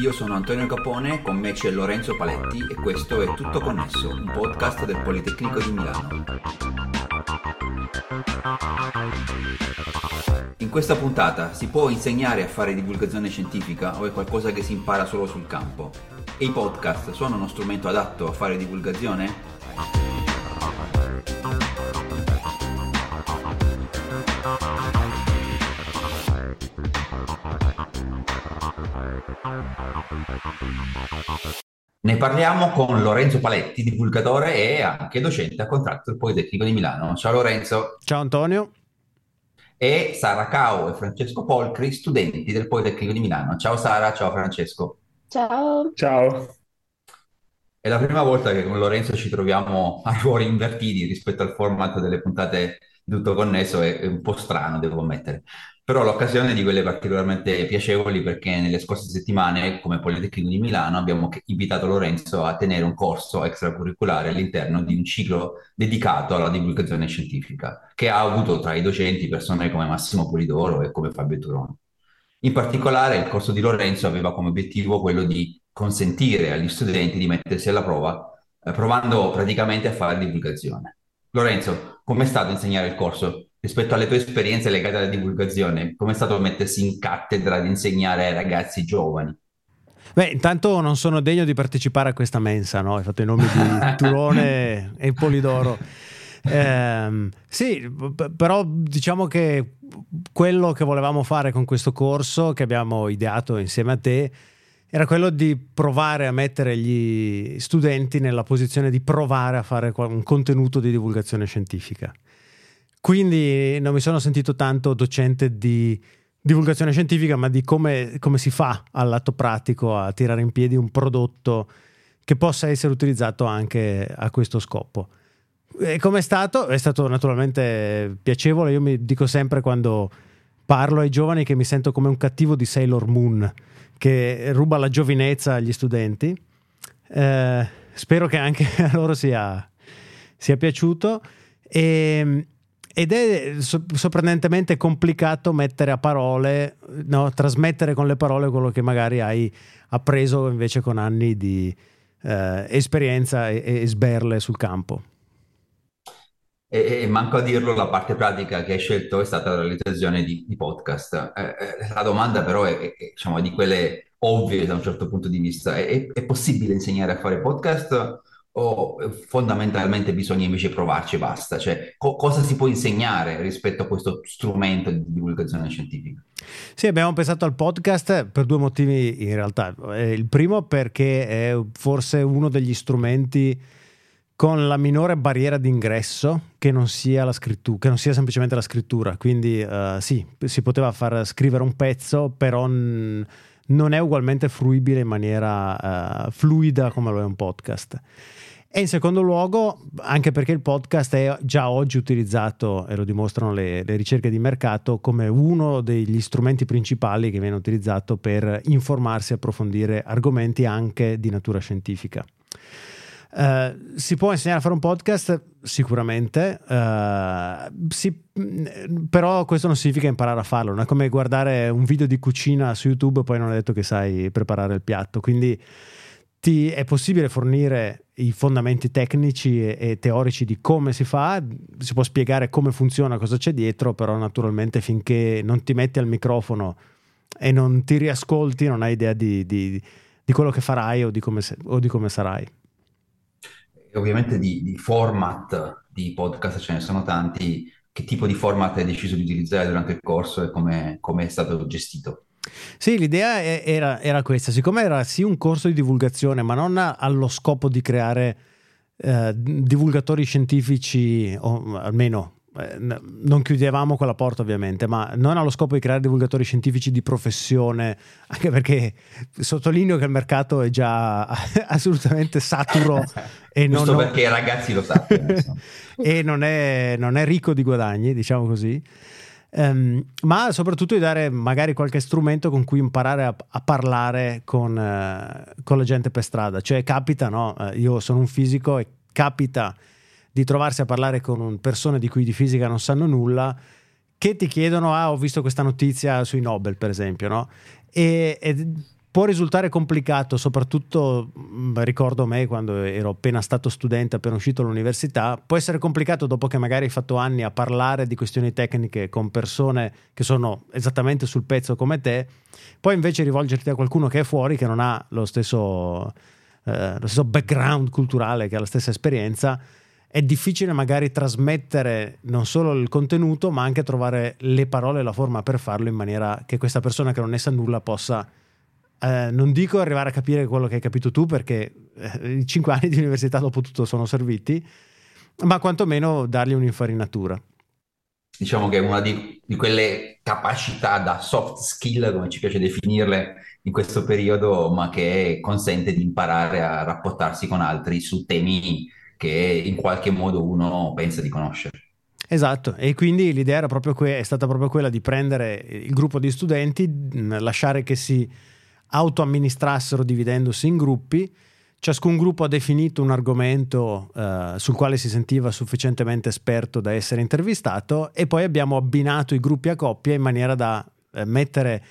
Io sono Antonio Capone, con me c'è Lorenzo Paletti e questo è Tutto Connesso, un podcast del Politecnico di Milano. In questa puntata si può insegnare a fare divulgazione scientifica o è qualcosa che si impara solo sul campo? E i podcast sono uno strumento adatto a fare divulgazione? Ne parliamo con Lorenzo Paletti, divulgatore e anche docente a contratto del Politecnico di Milano. Ciao Lorenzo. Ciao Antonio. E Sara Cao e Francesco Polcri, studenti del Politecnico di Milano. Ciao Sara, ciao Francesco. Ciao. Ciao. È la prima volta che con Lorenzo ci troviamo a ruoli invertiti rispetto al format delle puntate di tutto connesso, è un po' strano, devo ammettere però l'occasione di quelle particolarmente piacevoli perché nelle scorse settimane, come Politecnico di Milano, abbiamo invitato Lorenzo a tenere un corso extracurriculare all'interno di un ciclo dedicato alla divulgazione scientifica, che ha avuto tra i docenti persone come Massimo Polidoro e come Fabio Turoni. In particolare il corso di Lorenzo aveva come obiettivo quello di consentire agli studenti di mettersi alla prova, eh, provando praticamente a fare divulgazione. Lorenzo, com'è stato insegnare il corso? Rispetto alle tue esperienze legate alla divulgazione, come è stato mettersi in cattedra ad insegnare ai ragazzi giovani? Beh, intanto non sono degno di partecipare a questa mensa, no? Hai fatto i nomi di Turone e Polidoro. Eh, sì, però diciamo che quello che volevamo fare con questo corso che abbiamo ideato insieme a te era quello di provare a mettere gli studenti nella posizione di provare a fare un contenuto di divulgazione scientifica. Quindi non mi sono sentito tanto docente di divulgazione scientifica, ma di come, come si fa all'atto pratico a tirare in piedi un prodotto che possa essere utilizzato anche a questo scopo. E come è stato? È stato naturalmente piacevole. Io mi dico sempre quando parlo ai giovani che mi sento come un cattivo di Sailor Moon che ruba la giovinezza agli studenti. Eh, spero che anche a loro sia, sia piaciuto. E, ed è sorprendentemente complicato mettere a parole, no, trasmettere con le parole quello che magari hai appreso invece con anni di eh, esperienza e, e, sberle sul campo. E, e, manco a dirlo, la parte pratica che hai scelto è stata la realizzazione di, di podcast. Eh, eh, la domanda però è, è, diciamo, di quelle ovvie da un certo punto di vista. È, è possibile insegnare a fare podcast? O eh, fondamentalmente bisogna invece provarci e basta? Cioè, co- cosa si può insegnare rispetto a questo strumento di divulgazione scientifica? Sì, abbiamo pensato al podcast per due motivi in realtà. Eh, il primo perché è forse uno degli strumenti con la minore barriera d'ingresso che non sia la scrittura, che non sia semplicemente la scrittura. Quindi uh, sì, si poteva far scrivere un pezzo, però n- non è ugualmente fruibile in maniera uh, fluida come lo è un podcast. E in secondo luogo, anche perché il podcast è già oggi utilizzato, e lo dimostrano le, le, ricerche di mercato, come uno degli strumenti principali che viene utilizzato per informarsi e approfondire argomenti anche di natura scientifica. Uh, si può insegnare a fare un podcast? Sicuramente, uh, si, però questo non significa imparare a farlo, non è come guardare un video di cucina su YouTube e poi non è detto che sai preparare il piatto. Quindi ti è possibile fornire i fondamenti tecnici e, e, teorici di come si fa, si può spiegare come funziona, cosa c'è dietro, però naturalmente finché non ti metti al microfono e non ti riascolti non hai idea di, di, di quello che farai o di come, o di come sarai. Ovviamente di, di format di podcast ce ne sono tanti. Che tipo di format hai deciso di utilizzare durante il corso e come, è stato gestito? Sì, l'idea era, era, questa, siccome era sì un corso di divulgazione, ma non allo scopo di creare eh, divulgatori scientifici, o almeno non chiudevamo quella porta ovviamente, ma non allo scopo di creare divulgatori scientifici di professione, anche perché sottolineo che il mercato è già assolutamente saturo e non, Giusto perché i ragazzi lo sappiano. e non è, non è ricco di guadagni, diciamo così. Um, ma soprattutto di dare magari qualche strumento con cui imparare a, a parlare con, uh, con, la gente per strada. Cioè capita, no? Uh, io sono un fisico e capita di trovarsi a parlare con persone di cui di fisica non sanno nulla che ti chiedono, ah ho visto questa notizia sui Nobel per esempio, no? E, e può risultare complicato, soprattutto mm, ricordo me quando ero appena stato studente, appena uscito dall'università, può essere complicato dopo che magari hai fatto anni a parlare di questioni tecniche con persone che sono esattamente sul pezzo come te, poi invece rivolgerti a qualcuno che è fuori, che non ha lo stesso, eh, lo stesso background culturale, che ha la stessa esperienza, è difficile magari trasmettere non solo il contenuto, ma anche trovare le parole e la forma per farlo in maniera che questa persona che non ne sa nulla possa eh, non dico arrivare a capire quello che hai capito tu, perché eh, i cinque anni di università dopo tutto sono serviti, ma quantomeno dargli un'infarinatura. Diciamo che è una di, di quelle capacità da soft skill, come ci piace definirle in questo periodo, ma che consente di imparare a rapportarsi con altri su temi che in qualche modo uno pensa di conoscere. Esatto, e quindi l'idea que- è stata proprio quella di prendere il gruppo di studenti, lasciare che si autoamministrassero dividendosi in gruppi. Ciascun gruppo ha definito un argomento eh, sul quale si sentiva sufficientemente esperto da essere intervistato e poi abbiamo abbinato i gruppi a coppia in maniera da eh, mettere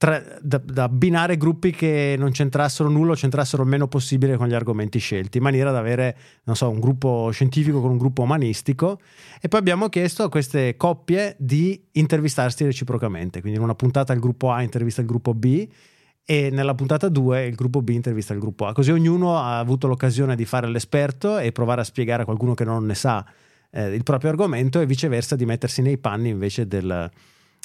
tra, da, da, abbinare gruppi che non c'entrassero nulla o c'entrassero il meno possibile con gli argomenti scelti, in maniera da avere, non so, un gruppo scientifico con un gruppo umanistico. E poi abbiamo chiesto a queste coppie di intervistarsi reciprocamente. Quindi in una puntata il gruppo A intervista il gruppo B e nella puntata 2 il gruppo B intervista il gruppo A, così ognuno ha avuto l'occasione di fare l'esperto e provare a spiegare a qualcuno che non ne sa eh, il proprio argomento e viceversa di mettersi nei panni invece del,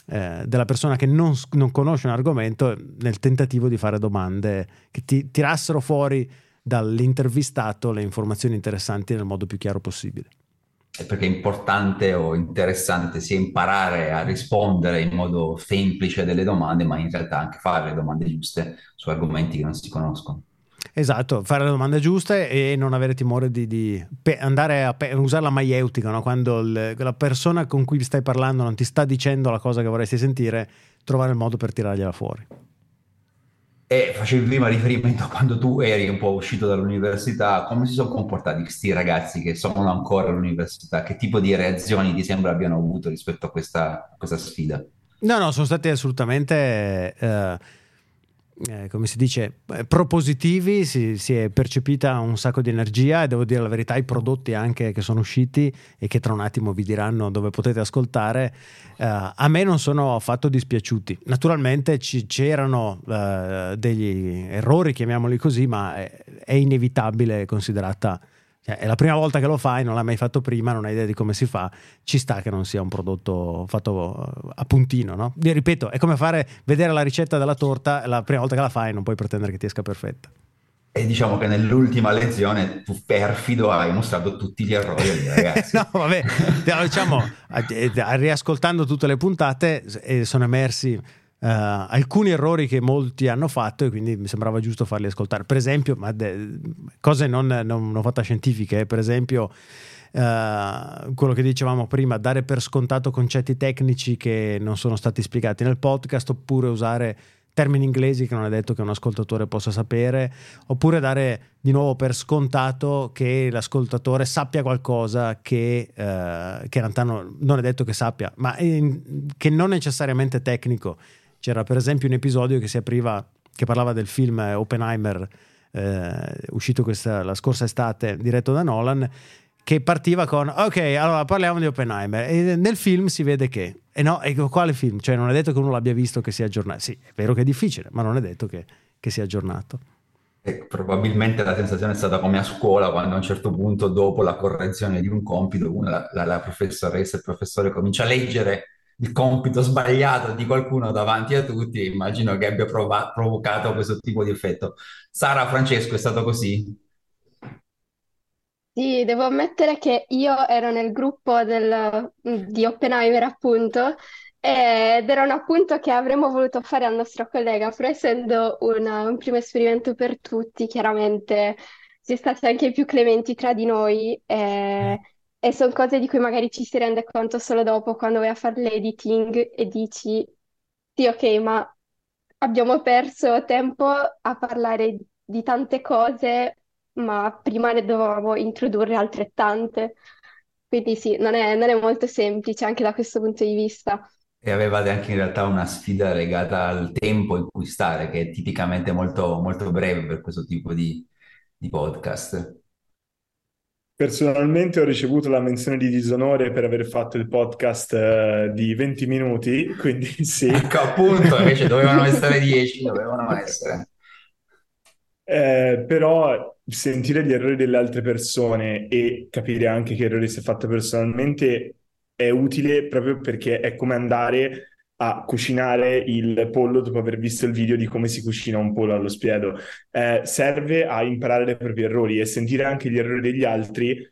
eh, della persona che non, non, conosce un argomento nel tentativo di fare domande che ti tirassero fuori dall'intervistato le informazioni interessanti nel modo più chiaro possibile perché è importante o interessante sia imparare a rispondere in modo semplice delle domande, ma in realtà anche fare le domande giuste su argomenti che non si conoscono. Esatto, fare le domande giuste e non avere timore di, di pe- andare a pe- usare la maieutica, no? quando il, la persona con cui stai parlando non ti sta dicendo la cosa che vorresti sentire, trovare il modo per tirargliela fuori. E facevi prima riferimento a quando tu eri un po' uscito dall'università, come si sono comportati questi ragazzi che sono ancora all'università? Che tipo di reazioni ti sembra abbiano avuto rispetto a questa, a questa sfida? No, no, sono stati assolutamente... Eh eh, come si dice, eh, propositivi, si, si, è percepita un sacco di energia e devo dire la verità, i prodotti anche che sono usciti e che tra un attimo vi diranno dove potete ascoltare, eh, a me non sono affatto dispiaciuti. Naturalmente ci, c'erano eh, degli errori, chiamiamoli così, ma è, è inevitabile considerata cioè, è la prima volta che lo fai, non l'hai mai fatto prima, non hai idea di come si fa, ci sta che non sia un prodotto fatto eh, a puntino, no? Vi ripeto, è come fare, vedere la ricetta della torta, la prima volta che la fai non puoi pretendere che ti esca perfetta. E diciamo che nell'ultima lezione tu perfido hai mostrato tutti gli errori ragazzi. no, vabbè, diciamo, riascoltando tutte le puntate eh, sono emersi Uh, alcuni errori che molti hanno fatto e quindi mi sembrava giusto farli ascoltare. Per esempio, de- cose non, non, non fantascientifiche, eh, per esempio uh, quello che dicevamo prima, dare per scontato concetti tecnici che non sono stati spiegati nel podcast oppure usare termini inglesi che non è detto che un ascoltatore possa sapere, oppure dare di nuovo per scontato che l'ascoltatore sappia qualcosa che, uh, che in realtà non, non, è detto che sappia, ma in, che non necessariamente tecnico c'era per esempio un episodio che si apriva, che parlava del film Oppenheimer, eh, uscito questa, la scorsa estate, diretto da Nolan, che partiva con ok, allora parliamo di Oppenheimer. E nel film si vede che, e no, e quale film? Cioè, non è detto che uno l'abbia visto che sia aggiornato. Sì, è vero che è difficile, ma non è detto che, che sia aggiornato. E probabilmente la sensazione è stata come a scuola, quando a un certo punto, dopo la correzione di un compito, la, la, la professoressa il professore comincia a leggere il compito sbagliato di qualcuno davanti a tutti immagino che abbia prov- provocato questo tipo di effetto. Sara, Francesco, è stato così? Sì, devo ammettere che io ero nel gruppo del, di Oppenheimer, appunto, ed era un appunto che avremmo voluto fare al nostro collega, però essendo una, un primo esperimento per tutti, chiaramente si è stati anche più clementi tra di noi. E e sono cose di cui magari ci si rende conto solo dopo quando vai a fare l'editing e dici, sì, ok, ma abbiamo perso tempo a parlare di tante cose, ma prima ne dovevamo introdurre altrettante. Quindi sì, non è, non è molto semplice anche da questo punto di vista. E avevate anche in realtà una sfida legata al tempo in cui stare, che è tipicamente molto, molto breve per questo tipo di, di podcast. Personalmente ho ricevuto la menzione di disonore per aver fatto il podcast uh, di 20 minuti, quindi sì. Ecco, appunto, invece dovevano essere 10, dovevano essere. Eh, però sentire gli errori delle altre persone e capire anche che errori si è fatto personalmente è utile proprio perché è come andare a cucinare il pollo dopo aver visto il video di come si cucina un pollo allo spiedo. Eh, serve a imparare dai propri errori e sentire anche gli errori degli altri,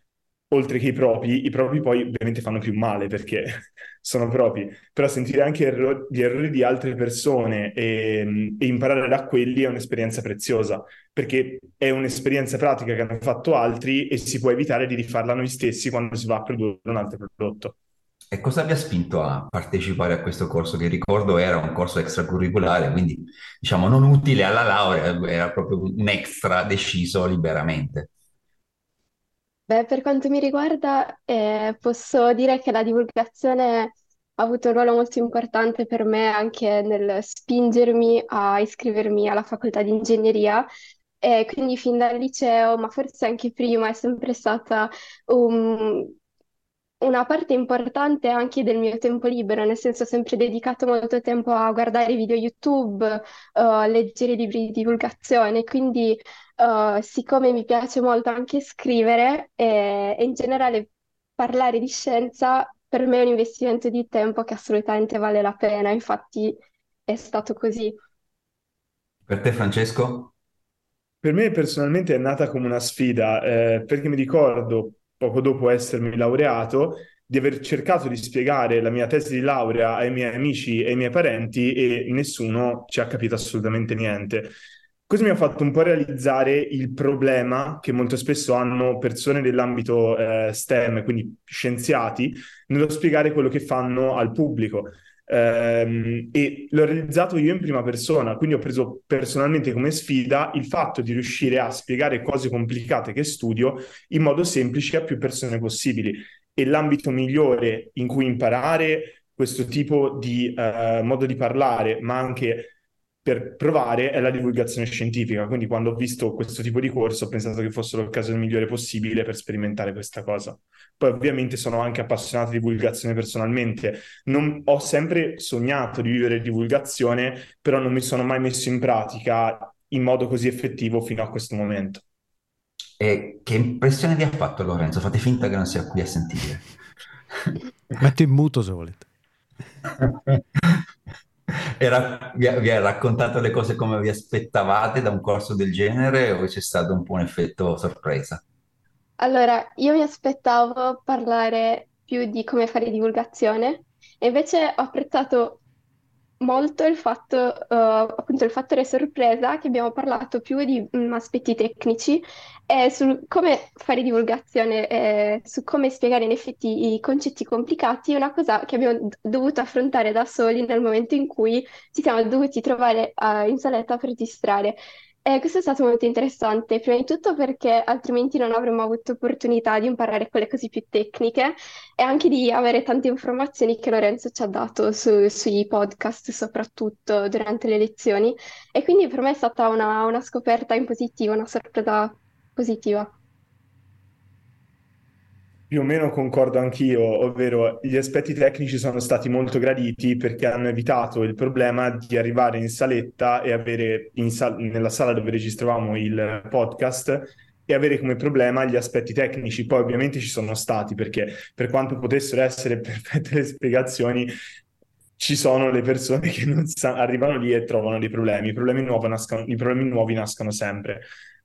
oltre che i propri. I propri poi ovviamente fanno più male perché sono propri, però sentire anche erro- gli errori di altre persone e, e imparare da quelli è un'esperienza preziosa, perché è un'esperienza pratica che hanno fatto altri e si può evitare di rifarla noi stessi quando si va a produrre un altro prodotto. E cosa vi ha spinto a partecipare a questo corso? Che ricordo era un corso extracurriculare, quindi diciamo non utile alla laurea, era proprio un extra deciso liberamente. Beh, per quanto mi riguarda, eh, posso dire che la divulgazione ha avuto un ruolo molto importante per me anche nel spingermi a iscrivermi alla facoltà di ingegneria. E quindi fin dal liceo, ma forse anche prima, è sempre stata un, una parte importante anche del mio tempo libero, nel senso ho sempre dedicato molto tempo a guardare video YouTube, uh, a leggere libri di divulgazione, quindi uh, siccome mi piace molto anche scrivere e, e in generale parlare di scienza, per me è un investimento di tempo che assolutamente vale la pena, infatti è stato così. Per te, Francesco? Per me personalmente è nata come una sfida, eh, perché mi ricordo poco dopo essermi laureato, di aver cercato di spiegare la mia tesi di laurea ai miei amici e ai miei parenti e nessuno ci ha capito assolutamente niente. Questo mi ha fatto un po' realizzare il problema che molto spesso hanno persone dell'ambito eh, STEM, quindi scienziati, nello spiegare quello che fanno al pubblico. Um, e l'ho realizzato io in prima persona, quindi ho preso personalmente come sfida il fatto di riuscire a spiegare cose complicate che studio in modo semplice a più persone possibili. E l'ambito migliore in cui imparare questo tipo di uh, modo di parlare, ma anche per provare è la divulgazione scientifica. Quindi quando ho visto questo tipo di corso ho pensato che fosse l'occasione migliore possibile per sperimentare questa cosa. Poi ovviamente sono anche appassionato di divulgazione personalmente. Non, ho sempre sognato di vivere divulgazione, però non mi sono mai messo in pratica in modo così effettivo fino a questo momento. E che impressione vi ha fatto Lorenzo? Fate finta che non sia qui a sentire. Metto in muto se volete. Era, vi, ha, vi, ha, raccontato le cose come vi aspettavate da un corso del genere o c'è stato un po' un effetto sorpresa? Allora, io mi aspettavo parlare più di come fare divulgazione e invece ho apprezzato molto il fatto, uh, appunto il fattore sorpresa che abbiamo parlato più di um, aspetti tecnici e su come fare divulgazione e su come spiegare in effetti i concetti complicati, una cosa che abbiamo dovuto affrontare da soli nel momento in cui ci siamo dovuti trovare uh, in saletta per registrare. Eh, questo è stato molto interessante, prima di tutto perché altrimenti non avremmo avuto opportunità di imparare quelle cose più tecniche e anche di avere tante informazioni che Lorenzo ci ha dato su- sui podcast, soprattutto durante le lezioni. E quindi per me è stata una, una scoperta in positivo, una sorpresa positiva. Più o meno concordo anch'io, ovvero gli aspetti tecnici sono stati molto graditi perché hanno evitato il problema di arrivare in saletta e avere sal- nella sala dove registravamo il podcast e avere come problema gli aspetti tecnici. Poi ovviamente ci sono stati perché per quanto potessero essere perfette le spiegazioni, ci sono le persone che non sa- arrivano lì e trovano dei problemi. I problemi, nascono, i problemi nuovi nascono sempre.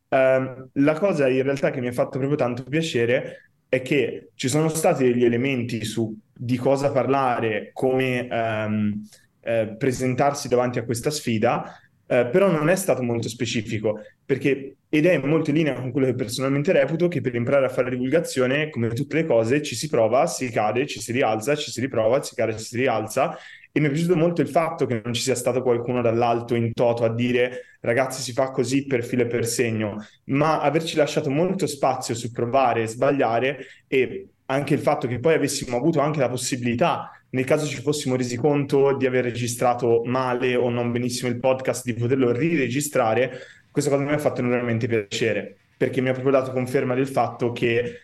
Uh, la cosa in realtà che mi ha fatto proprio tanto piacere è che ci sono stati degli elementi su di cosa parlare, come um, eh, presentarsi davanti a questa sfida, eh, però non è stato molto specifico, perché, ed è molto in linea con quello che personalmente reputo, che per imparare a fare divulgazione, come tutte le cose, ci si prova, si cade, ci si rialza, ci si riprova, si cade, ci si rialza, e mi è piaciuto molto il fatto che non ci sia stato qualcuno dall'alto in toto a dire ragazzi si fa così per filo e per segno, ma averci lasciato molto spazio su provare e sbagliare e anche il fatto che poi avessimo avuto anche la possibilità, nel caso ci fossimo resi conto di aver registrato male o non benissimo il podcast, di poterlo riregistrare, questa cosa mi ha fatto enormemente piacere, perché mi ha proprio dato conferma del fatto che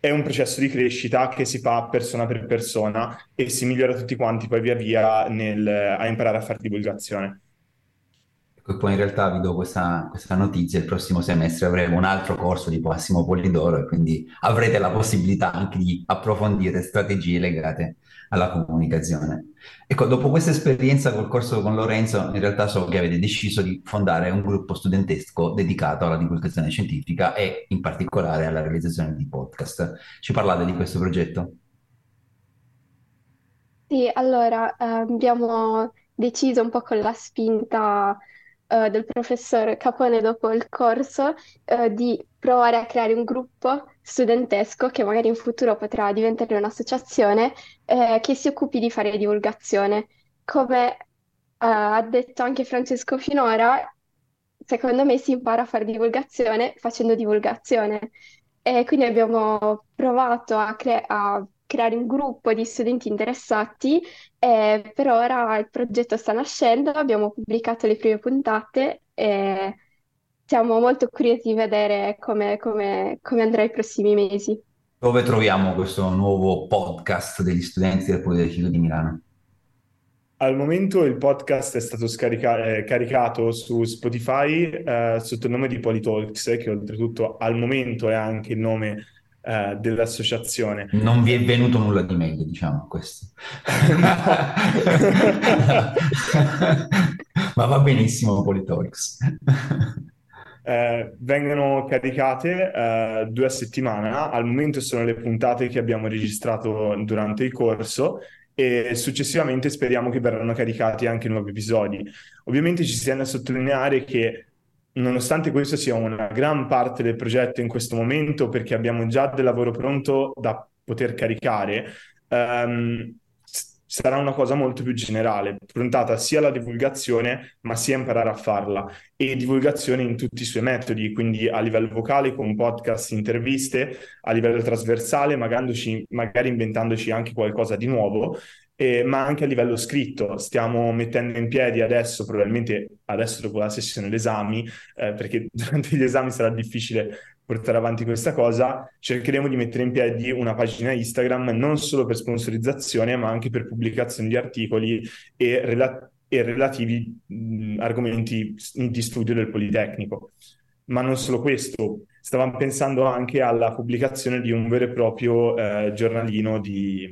è un processo di crescita che si fa persona per persona e si migliora tutti quanti poi via via nel, a imparare a fare divulgazione. E poi in realtà vi do questa, questa, notizia, il prossimo semestre avremo un altro corso di Massimo Polidoro e quindi avrete la possibilità anche di approfondire strategie legate alla comunicazione. Ecco, dopo questa esperienza col corso con Lorenzo, in realtà so che avete deciso di fondare un gruppo studentesco dedicato alla divulgazione scientifica e in particolare alla realizzazione di podcast. Ci parlate di questo progetto? Sì, allora eh, abbiamo deciso un po' con la spinta eh, del professor Capone dopo il corso eh, di provare a creare un gruppo studentesco che magari in futuro potrà diventare un'associazione eh, che si occupi di fare divulgazione. Come eh, ha detto anche Francesco finora, secondo me si impara a fare divulgazione facendo divulgazione. E quindi abbiamo provato a, cre- a creare un gruppo di studenti interessati e per ora il progetto sta nascendo, abbiamo pubblicato le prime puntate e siamo molto curiosi di vedere come, come, come andrà i prossimi mesi. Dove troviamo questo nuovo podcast degli studenti del Politecnico di Milano? Al momento il podcast è stato scarica- eh, caricato su Spotify eh, sotto il nome di Politalks, che oltretutto al momento è anche il nome eh, dell'associazione. Non vi è venuto nulla di meglio, diciamo, questo. Ma va benissimo Politalks. Eh, vengono caricate eh, due a settimana, al momento sono le puntate che abbiamo registrato durante il corso e successivamente speriamo che verranno caricati anche nuovi episodi. Ovviamente ci si tiene a sottolineare che nonostante questo sia una gran parte del progetto in questo momento, perché abbiamo già del lavoro pronto da poter caricare, um, sarà una cosa molto più generale, puntata sia alla divulgazione, ma sia imparare a farla. E divulgazione in tutti i suoi metodi, quindi a livello vocale, con podcast, interviste, a livello trasversale, magari inventandoci anche qualcosa di nuovo, eh, ma anche a livello scritto. Stiamo mettendo in piedi adesso, probabilmente adesso dopo la sessione d'esami, eh, perché durante gli esami sarà difficile portare avanti questa cosa, cercheremo di mettere in piedi una pagina Instagram non solo per sponsorizzazione, ma anche per pubblicazione di articoli e, rela- e relativi mh, argomenti di studio del Politecnico. Ma non solo questo, stavamo pensando anche alla pubblicazione di un vero e proprio eh, giornalino di,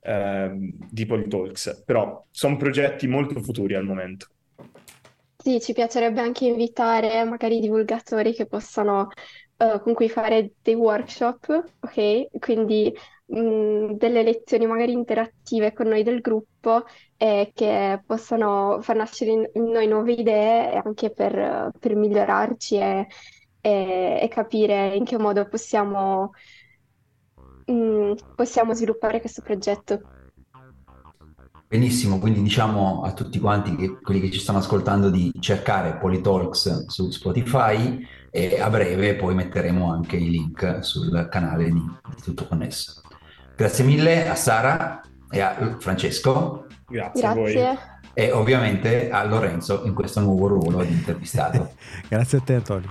eh, di Politalks, però sono progetti molto futuri al momento. Sì, ci piacerebbe anche invitare magari divulgatori che possano, eh, con cui fare dei workshop, ok? Quindi mh, delle lezioni magari interattive con noi del gruppo e che possano far nascere in, in noi nuove idee anche per, per migliorarci e, e, e capire in che modo possiamo mm, possiamo sviluppare questo progetto. Benissimo, quindi diciamo a tutti quanti, che, quelli che ci stanno ascoltando, di cercare Politalks su Spotify e a breve poi metteremo anche i link sul canale di, di Tutto Connesso. Grazie mille a Sara e a Francesco. Grazie, Grazie. a voi. E ovviamente a Lorenzo in questo nuovo ruolo di intervistato. Grazie a te Antonio.